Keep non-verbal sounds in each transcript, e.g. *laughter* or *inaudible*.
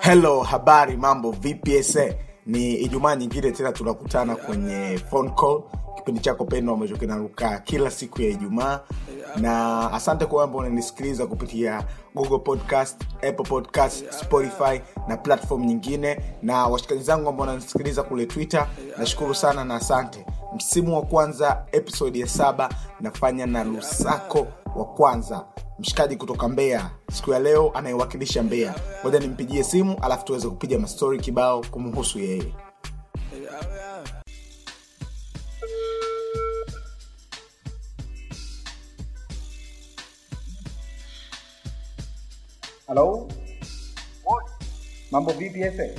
Hello, habari, mambo vpsa ni Ijumaa nyingine tena tunakutana kwenye phone call, kipindi chako pendwa ambacho kinaruka kila siku ya Ijumaa, na asante kwa ambao unanisikiliza kupitia Google Podcast, Apple Podcast, Spotify na platform nyingine, na washikaji zangu ambao wananisikiliza kule Twitter, nashukuru sana na asante. Msimu wa kwanza episode ya saba nafanya na Lusako wa kwanza mshikaji kutoka Mbeya siku ya leo anayewakilisha Mbeya. Ngoja nimpigie simu alafu tuweze kupiga mastori kibao kumhusu yeye. Halo, mambo vipi ese?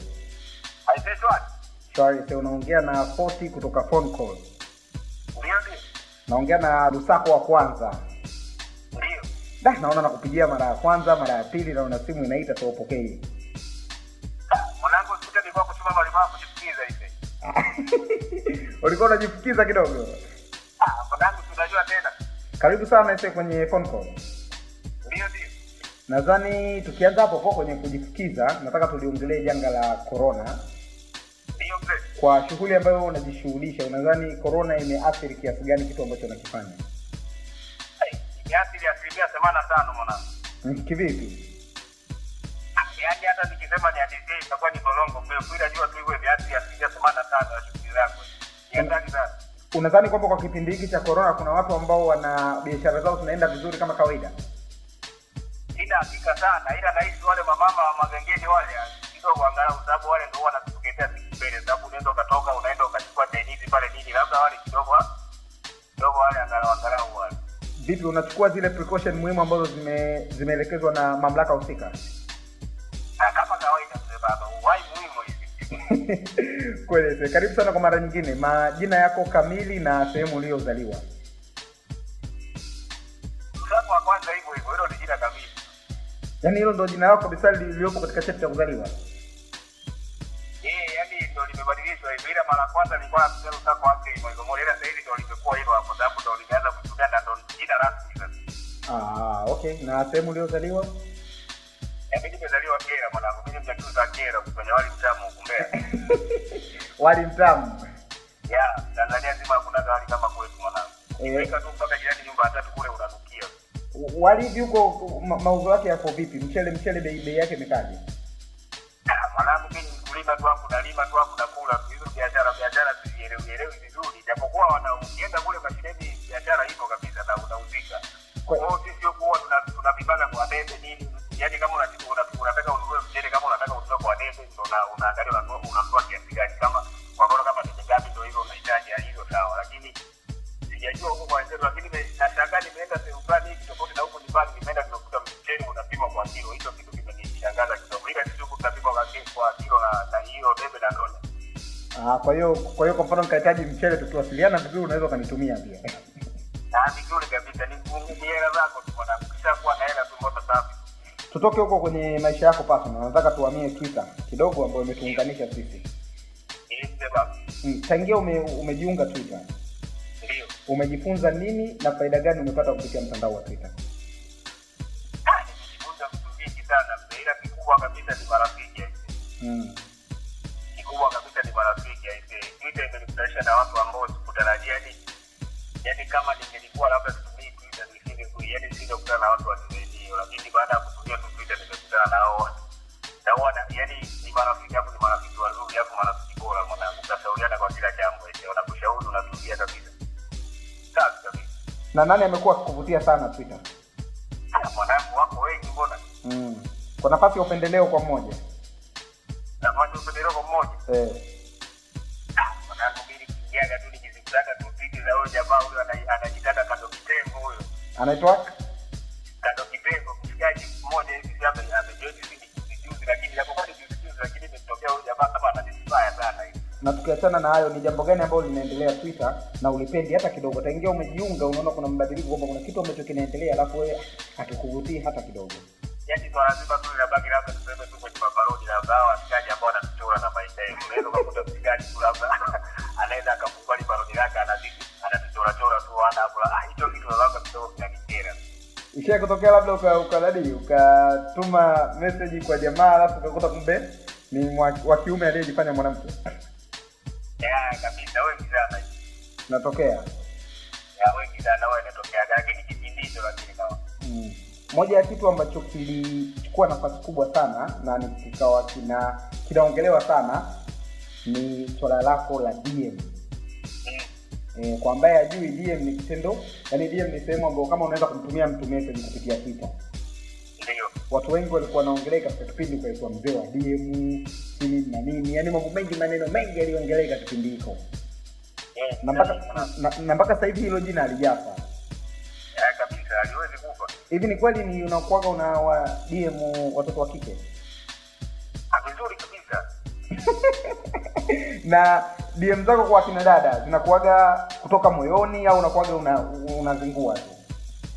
Shwari, Se, unaongea na Foti kutoka phone call. Naongea na Rusako wa kwanza. Da, naona nakupigia mara ya kwanza, mara ya pili, naona simu inaita hivi. *laughs* Ulikuwa unajifukiza kidogo. Ah. Karibu sana ese kwenye phone call. Nadhani tukianza hapo po kwenye kujifukiza, nataka tuliongelee janga la corona. Kwa shughuli ambayo unajishughulisha, unadhani corona imeathiri kiasi gani kitu ambacho unakifanya? Themanini na tano mwanangu. Kivipi? Ah, Yaani hata nikisema ni hadithi itakuwa ni bolongo mrefu ila jua tu hivyo imeathiri asilimia themanini na tano ya shughuli zangu. Ni hatari sana. Unadhani kwamba kwa kipindi hiki cha korona kuna watu ambao wana biashara zao zinaenda vizuri kama kawaida? Sina hakika sana ila nahisi wale mamama wa magengeni wale kidogo angalau sababu wale ndio wanatutegemea siku mbele sababu unaweza ukatoka unaenda ukachukua chainizi pale nini labda wale kidogo kidogo Vipi, unachukua zile precaution muhimu ambazo zime zimeelekezwa na mamlaka husika? Na kama kawaida baba, uhai muhimu hivi. *laughs* Kweli. Karibu sana kwa mara nyingine, majina yako kamili na sehemu uliyozaliwa. Msako wa kwanza hivyo hivyo, hilo ni jina kamili. Yaani hilo ndo jina lako kabisa lililopo katika cheti cha kuzaliwa? Eh, ndo limebadilishwa hivyo, ila mara kwanza nilikuwa ila ndo limekuwa hilo hapo, sababu ndo limeanza kutumia Ah, okay. Na sehemu uliyozaliwa? Eh, mimi nimezaliwa Kera mwanangu, mimi mjachuza Kera kwenye wali mtamu huku *laughs* Wali mtamu. Ya, Tanzania nzima hakuna wali kama kwetu mwanangu. Eh. Tu mpaka jirani nyumba tatu kule unanukia. Wali hivi huko mauzo yake yako vipi? Mchele mchele bei bei yake imekaje? Sijajua huko kwa wenzetu, lakini nashangaa nimeenda sehemu fulani hivi tofauti na huku nyumbani, nimeenda nimekuta mchele unapima kwa kilo. Hicho kitu kimenishangaza kidogo, ila sisi huku tunapima kwa kwa kilo na na hiyo debe na ndone. Ah, kwa hiyo kwa hiyo kwa mfano nikahitaji mchele tukiwasiliana vizuri unaweza ukanitumia pia. Ah, vizuri kabisa, ni hela zako tu bwana, kishakuwa na hela tu mbona safi. Tutoke huko kwenye maisha yako personal. Nataka tuhamie Twitter kidogo ambayo imetuunganisha sisi. Ili mzee baba, Mm, Tangia ume, umejiunga Twitter. Umejifunza nini na faida gani umepata kupitia mtandao wa Twitter? Nimejifunza vitu vingi sana ila kikubwa kabisa ni marafiki. Mm. kikubwa kabisa ni marafiki. Twitter imenikutanisha na watu ambao sikutarajia yani, yani kama ningelikuwa labda situmii Twitter yani singekutana na watu wa lakini baada ya Na nani amekuwa akikuvutia sana Twitter? Ah, mwanangu wako wengi mbona, Mm. Kwa nafasi ya upendeleo kwa mmoja. nafanya upendeleo kwa mmoja Eh. Ah, mwanangu mimi nikiingiaga tu nikizikutaga tu tweet za huyo jamaa huyo anajitaka kando kitengo huyo Anaitwa na tukiachana na hayo, ni jambo gani ambalo linaendelea Twitter na ulipendi hata kidogo? Taingia umejiunga, unaona kuna mabadiliko, kwamba kuna kitu ambacho kinaendelea, alafu wewe hakikuvutii hata kidogo. Yaani swala zima tu linabaki labda tuseme tu kwenye maparodi labda hao washikaji ambao wanatuchora na maisha yetu. Unaweza ukakuta mshikaji tu labda *laughs* anaweza akafungua parodi lake anazidi anatuchora tu ana hapo. Ah, hicho kitu labda kidogo kinanikera. ishia kutokea labda ukadadi ukatuma message kwa jamaa alafu ukakuta kumbe ni wa kiume aliyejifanya mwanamke inatokea. Mm. moja ya kitu ambacho kilichukua nafasi kubwa sana na kikawa kina kinaongelewa sana ni swala lako la dm Mm. e, kwa ambaye ajui dm ni kitendo yani dm ni sehemu ambayo kama unaweza kumtumia mtu message kupitia twitter. Watu wengi walikuwa wanaongelea katika kipindi ukaitwa mzee wa dm nini na nini yani mambo mengi maneno mengi yaliongeleka kipindi hiko Eh, na mpaka na- mpaka sasa hivi hilo jina alijafa ya kabisa aliwezi kufa. Hivi ni kweli ni unakuaga una wa dm watoto wa kike? Ah, vizuri kabisa. *laughs* Na dm zako kwa kina dada zinakuaga kutoka moyoni au unakuaga una, unazingua tu?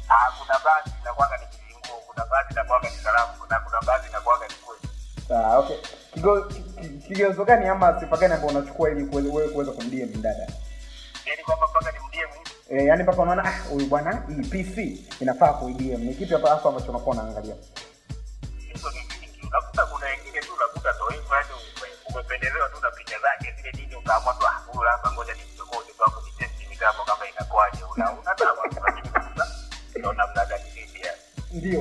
Ah, kuna baadhi inakuaga ni kizingua, kuna baadhi inakuaga ni salamu kuna kuna baadhi inakuaga ni kweli. Sawa, okay. Kigezo gani ama sifa gani ambao unachukua ili wewe kuweza kumdm mdada yaani kwamba mpaka ni mdiemu e, yani mpaka unaona ah huyu bwana hii pc inafaa kuidm ni kipi hapa hasa ambacho unakuwa unaangalia. Hizo ni vingi unakuta kuna wengine tu unakuta ndo hivyo yaani ume- tu na picha zake. Zile nini ukaamua tu ah huyu hapa, ngoja nimchokoze tu hapo nitesti mitambo kama inakuwaje. Una unatama lakini *laughs* kabisa ndio namna gani yani ndio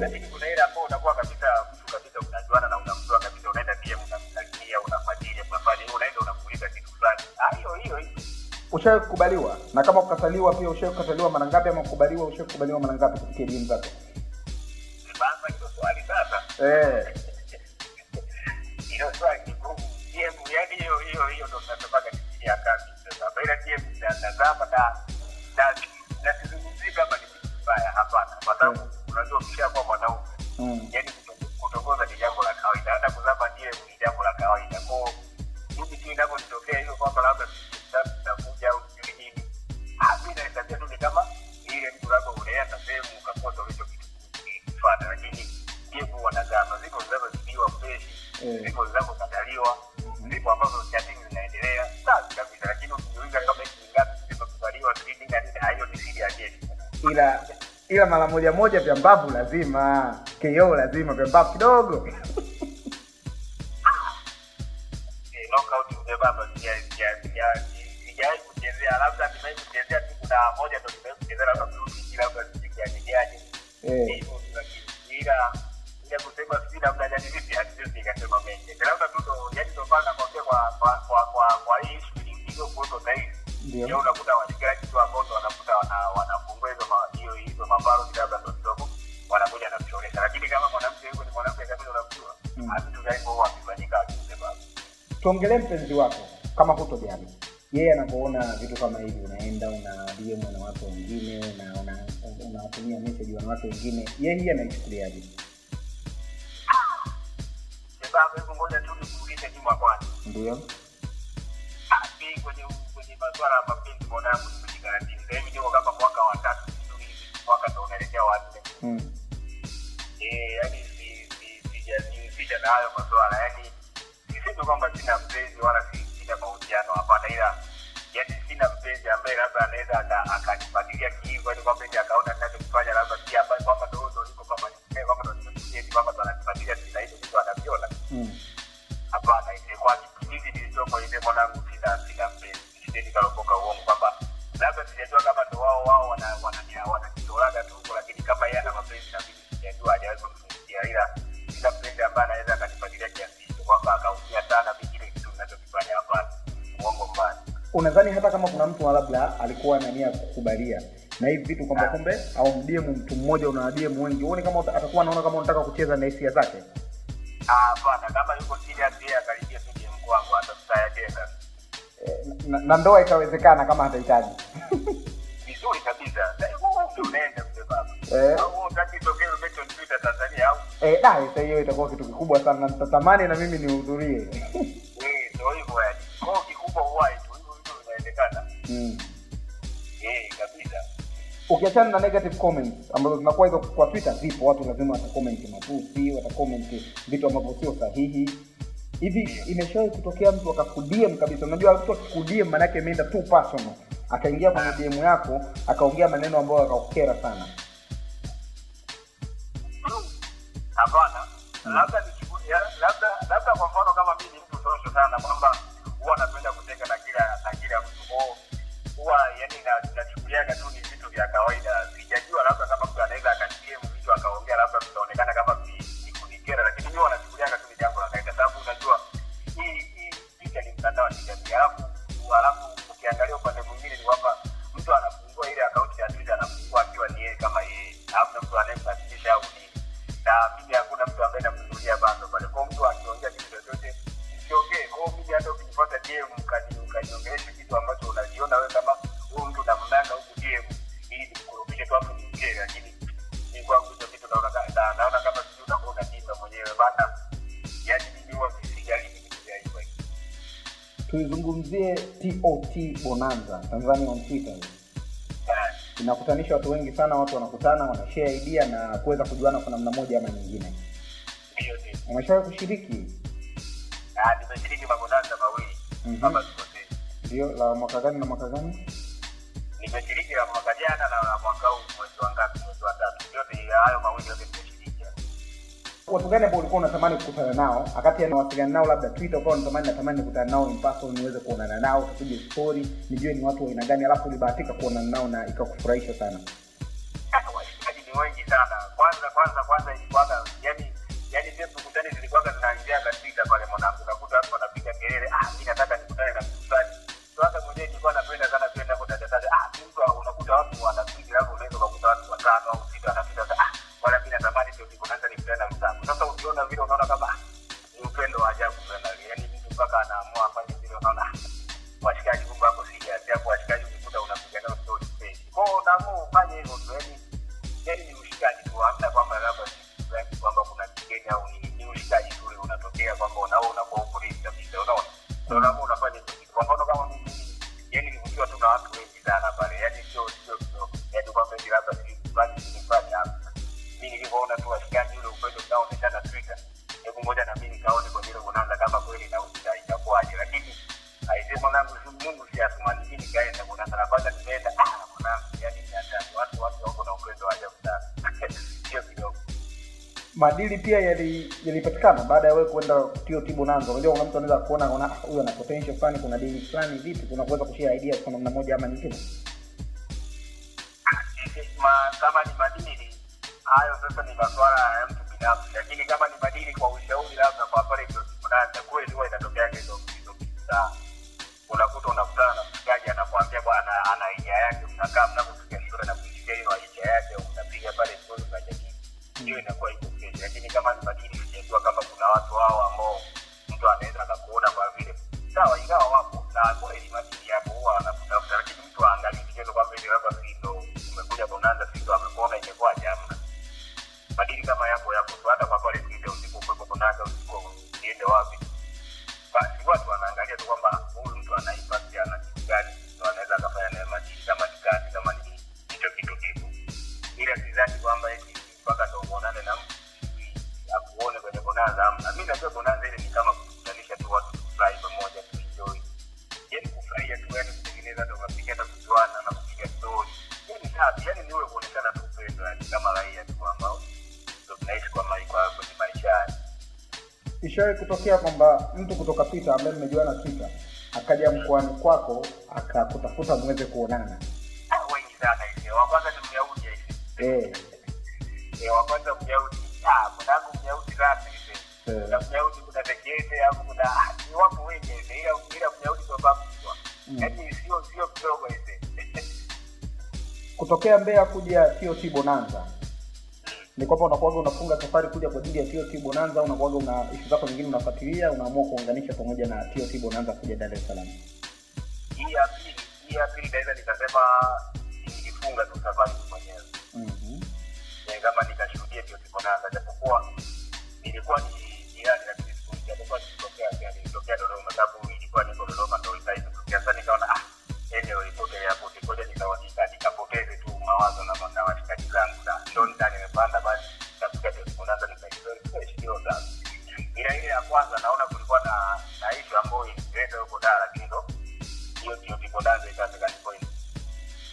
ushawahi kukubaliwa na kama kukataliwa pia ushawahi kukataliwa mara ngapi ama kukubaliwa ushawahi kukubaliwa mara ngapi kupitia elimu zako? Sasa hilo swali sasa. Eh ila mara moja moja vya mbavu lazima. Ko lazima vya mbavu kidogo tuongelee mpenzi wako kama hutojali. Yeye anapoona vitu kama hivi unaenda una dm watu wengine una- una- unawatumia wanawake wengine yeye hii anaichukuliaje? Kwanza ndio mtu labda alikuwa na nia ya kukubalia. Na hivi vitu kwamba kumbe au mdm mtu mmoja una dm wengi uone kama atakuwa anaona kama unataka kucheza na hisia zake? Ah, hapana kama yuko serious yeye akaribia tu DM kwangu hata tutayacheza Eh, na, na ndoa itawezekana kama atahitaji? *laughs* Vizuri kabisa. Unaenda Eh. Eh, hiyo itakuwa kitu kikubwa sana. Na nitatamani na mimi nihudhurie *laughs* mm. Kabisa. ukiachana na negative comments ambazo zinakuwa hizo kwa twitter zipo watu lazima watacomment matusi watacomment vitu ambavyo sio sahihi hivi imeshawahi kutokea mtu akakudm kabisa unajua mtu akikudm manake imeenda tu personal akaingia kwenye dm yako akaongea maneno ambayo akakukera sana hapana labda labda labda kwa mfano kama mi ni mtu social sana kwamba huwa napenda na- nachukuliaga tu ni vitu vya kawaida tot bonanza tanzania on twitter inakutanisha watu wengi sana watu wanakutana wanashare idea na kuweza kujuana kwa namna moja ama nyingine. Umeshawahi kushiriki? Ah, nimeshiriki mabonanza mawili. Mhm. kama sikosei ndio la mwaka gani na mwaka gani? Nimeshiriki la mwaka jana na la mwaka huu mwezi wa ngapi? Mwezi wa tatu. Yote hayo mawili yote watu gani ambao ulikuwa unatamani kukutana nao? Akati anawasiliana nao labda twitter ukawa unatamani natamani kukutana nao in niweze kuonana nao tupige story nijue ni watu wa aina gani alafu ulibahatika kuonana nao na ikakufurahisha sana maadili pia yali- baada ya wewe kwenda tot bonanza unajua kuna mtu anaweza kuona ona "Ah, huyu ana potential fulani kuna dili fulani vipi kuna kuweza kushare ideas kwa namna moja ama nyingine? Kama ni madili hayo sasa ni maswala ya mtu binafsi. Lakini kama ni madili kwa ushauri labda kwa pale kiongozi kweli huwa inatokea hizo hizo unakuta unakutana na mfugaji anakuambia bwana ana idea yake mnakaa mnapopiga watu hao ambao mtu anaweza akakuona kwa vile sawa ingawa wapo na kweli madini yapo huwa wanakutafuta lakini mtu aangalii kigezo kwamba ile labda si umekuja bonanza si amekuona imekuwa jamna madini kama yapo yapo tu hata kwa pale kuita usiku kuwepo bonanza usiku niende wapi. Basi watu wanaangalia tu kwamba huyu mtu ana ana kitu gani ndo anaweza akafanya naye madini kama ni kazi kama ni hicho kitu kipo. Ila sidhani kwamba eti mpaka ndo bonanza amna mi najua bonanza ile ni kama kukutanisha tu watu kufurahi pamoja kuenjoy yani kufurahia tu yani kutengeneza ndo mapiga hata kujuana na kupiga stori yani safi yani niwe kuonekana tu upendo yani kama raia tu ambao ndo tunaishi kwa kwenye maisha yani ishawahi kutokea kwamba mtu kutoka Pita ambaye mmejuana twitter akaja mkoani kwako akakutafuta mweze kuonana? Ah, wengi sana hivi. Wa kwanza ni myahudi hivi Eh, kutokea mbeya kuja tot bonanza ni kwamba unakuaga unafunga safari kuja kwa ajili ya tot bonanza au unakuaga una ishu zako nyingine unafuatilia unaamua kuunganisha pamoja na tot bonanza kuja dar es salaam hii ya pili hii ya pili naweza nikasema nilifunga tu safari mwenyewe Mhm. Kama nikashuhudia japokuwa nilikuwa ni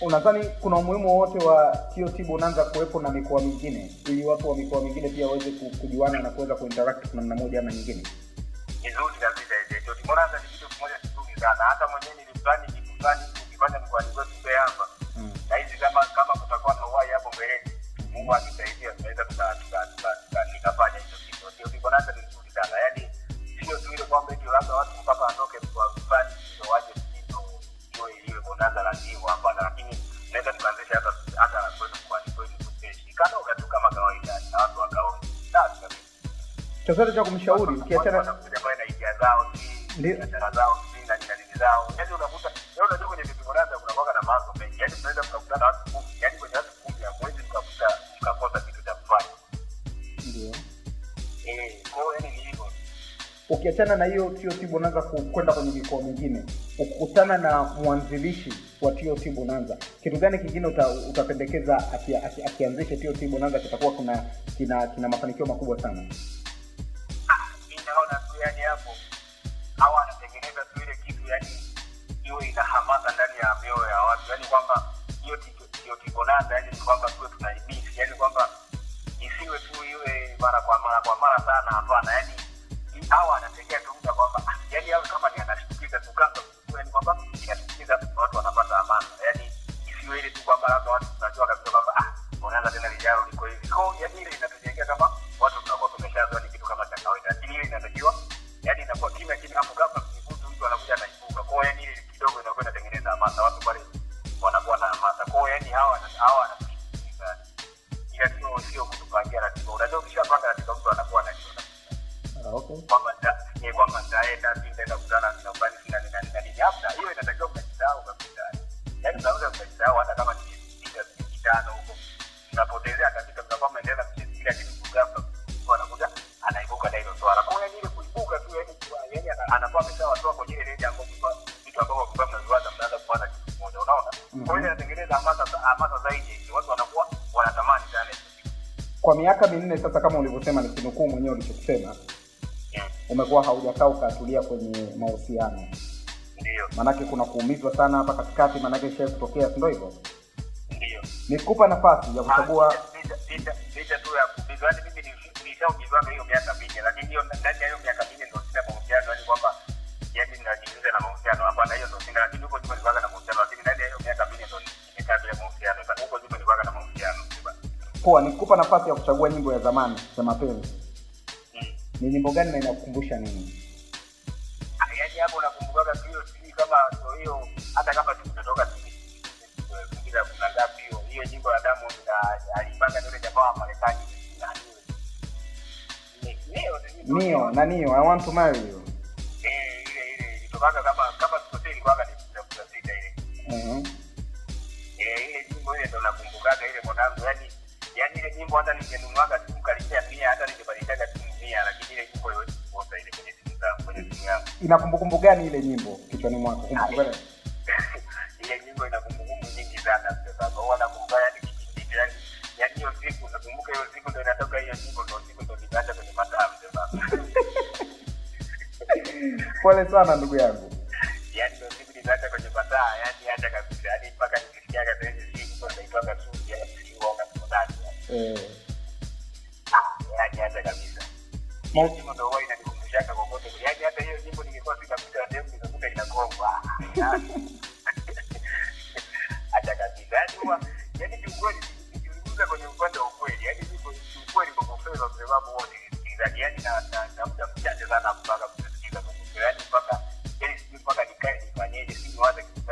unadhani kuna umuhimu wowote wa TOT Bonanza kuwepo na mikoa mingine ili watu wa mikoa mingine pia waweze kujuana na kuweza kuinteract kwa namna moja ama nyingine? vizuri kabisa Bonanza ni kitu kimoja kizuri sana. Hata mwenyewe nilifanya kitu fulani ukifanya mkoani kwetu Chochote cha kumshauri ukiachana na idea zao Ndio. biashara zao na nini zao. Unakuta leo unajua kwenye vitu bonanza kuna kuwaga na mambo mengi. Tunaweza mkakutana watu kumi. Kwenye watu kumi hamwezi mkakuta mkakosa kitu cha kufanya. Ndio. Eh kwa hiyo yaani ni hivyo. Ukiachana na hiyo TOT Bonanza kwenda kwenye mikoa mingine, ukikutana na mwanzilishi wa TOT Bonanza, kitu gani kingine uta, utapendekeza aki- aki- akianzishe TOT Bonanza kitakuwa kina, kina kina mafanikio makubwa sana? Watu yani kwamba hiyo hiyo kibonanza yani ni kwamba tuwe tunaibisi yani kwamba isiwe tu iwe mara kwa mara kwa mara sana hapana. Yani hawa anategea tu muda kwamba ah, yani awe kama ni anashtukiza tu kama yani kwamba inashtukiza watu wanapata hamasa yani isiwe ile tu kwamba labda watu tunajua kabisa kwamba ah bonanza tena lijalo liko hivi ko yani ile inatujengea kama watu tunakuwa tumeshazoa ni kitu kama cha kawaida. Lakini ile inatakiwa yani inakuwa kimya kimya hapo kama mtu anakuja anaibuka. Kwa yani kidogo inakuwa inatengeneza hamasa watu pale minne sasa, kama ulivyosema, nikinukuu mwenyewe ulichokisema, umekuwa haujakaa ukatulia kwenye mahusiano, ndio maanake kuna kuumizwa sana hapa katikati, maanake ishai kutokea, si ndio hivyo? ndio Nikupa nafasi ya kuchagua licha tu ya kuumizwa mimi nilisha- hiyo miaka minne lakini hiyo ndani ya hiyo miaka poa. Nikupa nafasi ya kuchagua nyimbo ya zamani ya mapenzi, ni nyimbo gani na inakukumbusha nini? Yaani hapo nakumbukaga tu hiyo sijui kama ndo hiyo hata kama tumetoka kuingiza kuna ngapi hiyo hiyo nyimbo ya Diamond na yule jamaa wa Marekani Nio na Nio, I want to marry you. Nyimbo hata ningenunuaga simu karibia mia hata ningebadilishaga simu mia lakini ile nyimbo iwezi kukosa ile kwenye simu zangu kwenye simu yangu Ina kumbukumbu gani ile nyimbo kichwani mwako? Kumbukumbu *laughs* ile nyimbo ina kumbukumbu nyingi sana sasa huwa nakumbuka yani kipindi yani yani hiyo siku nakumbuka hiyo siku ndo inatoka hiyo nyimbo ndo siku ndo nikaacha kwenye matawi mzee *laughs* Pole sana ndugu yangu. Sababu wote nisikilizaji yani na na- muda mchache sana mpaka kusikiliza mazungumzo, yani mpaka yani sijui mpaka nikae nifanyeje si niwaze kitu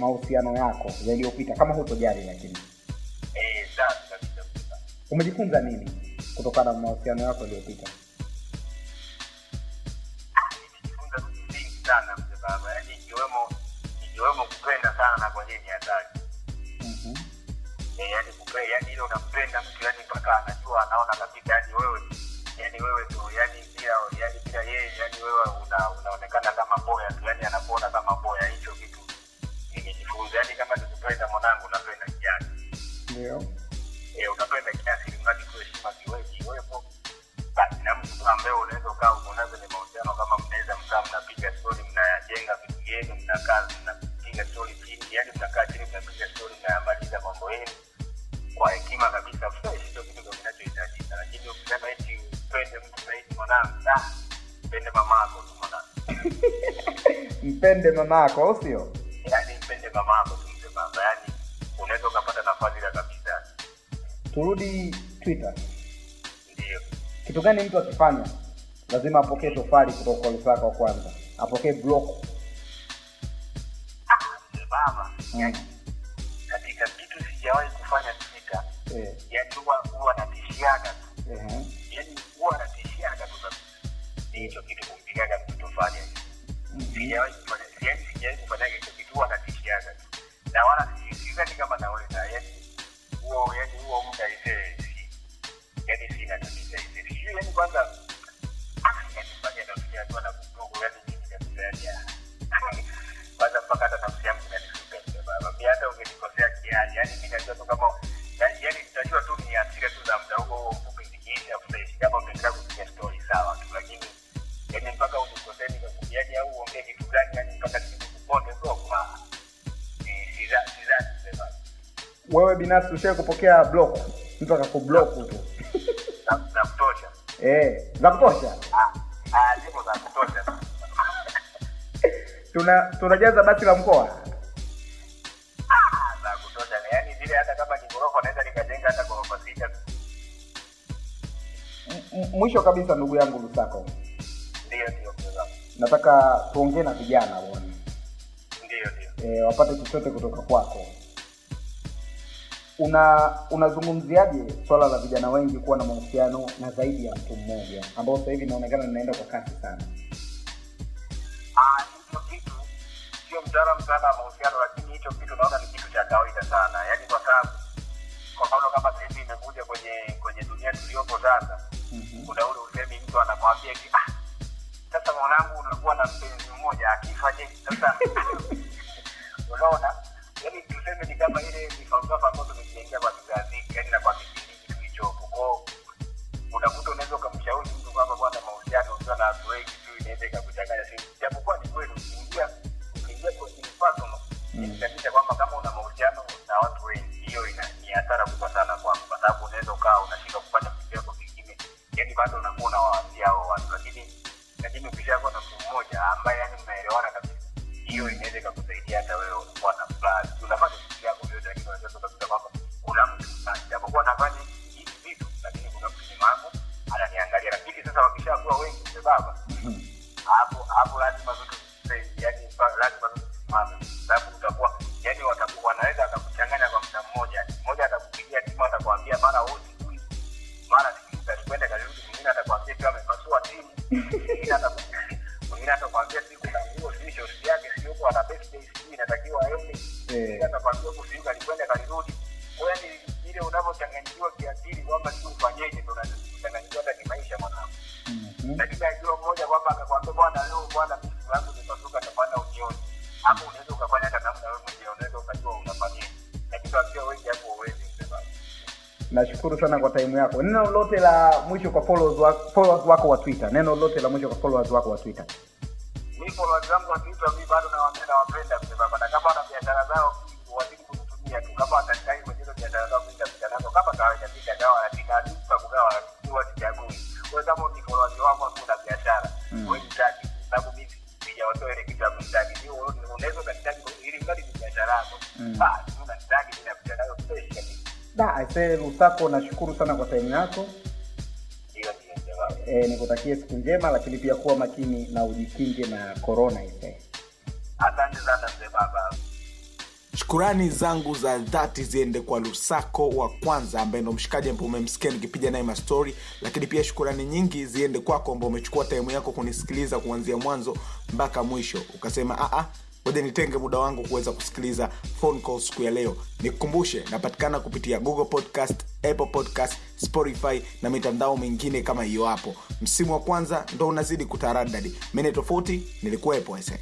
mahusiano yako yaliyopita kama hutojali, lakini eh umejifunza nini kutokana na mahusiano yako yaliyopita? Mpende mamako mpende mama yako au sio? Yani mpende mamako tu baba yani unaweza ukapata nafadhila kabisa turudi twitter. Ndio kitu gani mtu akifanya lazima apokee tofali kutoka kwa Lusaka wa kwanza. Apokee block. Ah, baba. Mm. Yes. Binafsi ushae kupokea block mtu akakublock tu Na na kutosha. eh. za kutosha Ah, ah, zipo za kutosha. *laughs* tuna tunajaza basi la mkoa Ah, za kutosha. yaani vile hata kama ni ghorofa naweza nikajenga hata ghorofa sita mwisho kabisa ndugu yangu lusako Ndio ndio nataka tuongee na vijana bwana Ndio ndio. e, wapate chochote kutoka kwako una unazungumziaje swala la vijana wengi kuwa na mahusiano na zaidi ya mtu mmoja ambao sasa hivi inaonekana linaenda kwa kasi sana Ah, hicho kitu sio mtaalamu sana wa mahusiano, lakini hicho kitu naona ni kitu cha kawaida sana, yaani kwa sababu kwa mfano kama sahivi imekuja kwenye kwenye dunia tuliyopo sasa, Mhm. kuna ule usemi mtu anakwambia ki ah, sasa mwanangu unakuwa na mpenzi mmoja akifaje? Sasa *laughs* unaona, yaani tuseme ni kama ile ni falsafa ambayo tumejengea kwa kizazi yani na kwa kipindi kilichopo kwao unakuta unaweza ukamshauri mtu kwamba bwana mahusiano ukiwa na watu wengi tu inaweza ikakuchanganya. Si japokuwa ni kweli ukiingia ukiingia kwenye mfano inaonyesha kwamba kama una nashukuru sana kwa time yako. Neno lote la mwisho kwa followers wako, followers wako wa twitter. Neno lote la mwisho kwa followers wako wa twitter aisee lusako nashukuru sana kwa time yako. E, nikutakie siku njema lakini pia kuwa makini na ujikinge na korona. ise asante sana mzee baba. Shukurani zangu za dhati ziende kwa lusako wa kwanza ambaye ndo mshikaji ambao umemsikia nikipiga naye mastori lakini pia shukurani nyingi ziende kwako ambao umechukua taimu yako kunisikiliza kuanzia mwanzo mpaka mwisho. Ukasema aa ngoja nitenge muda wangu kuweza kusikiliza phone call siku ya leo. Nikukumbushe napatikana kupitia google podcast apple podcast spotify na mitandao mingine kama hiyo hapo. Msimu wa kwanza ndo unazidi kutaradadi mene tofauti nilikuwepo ese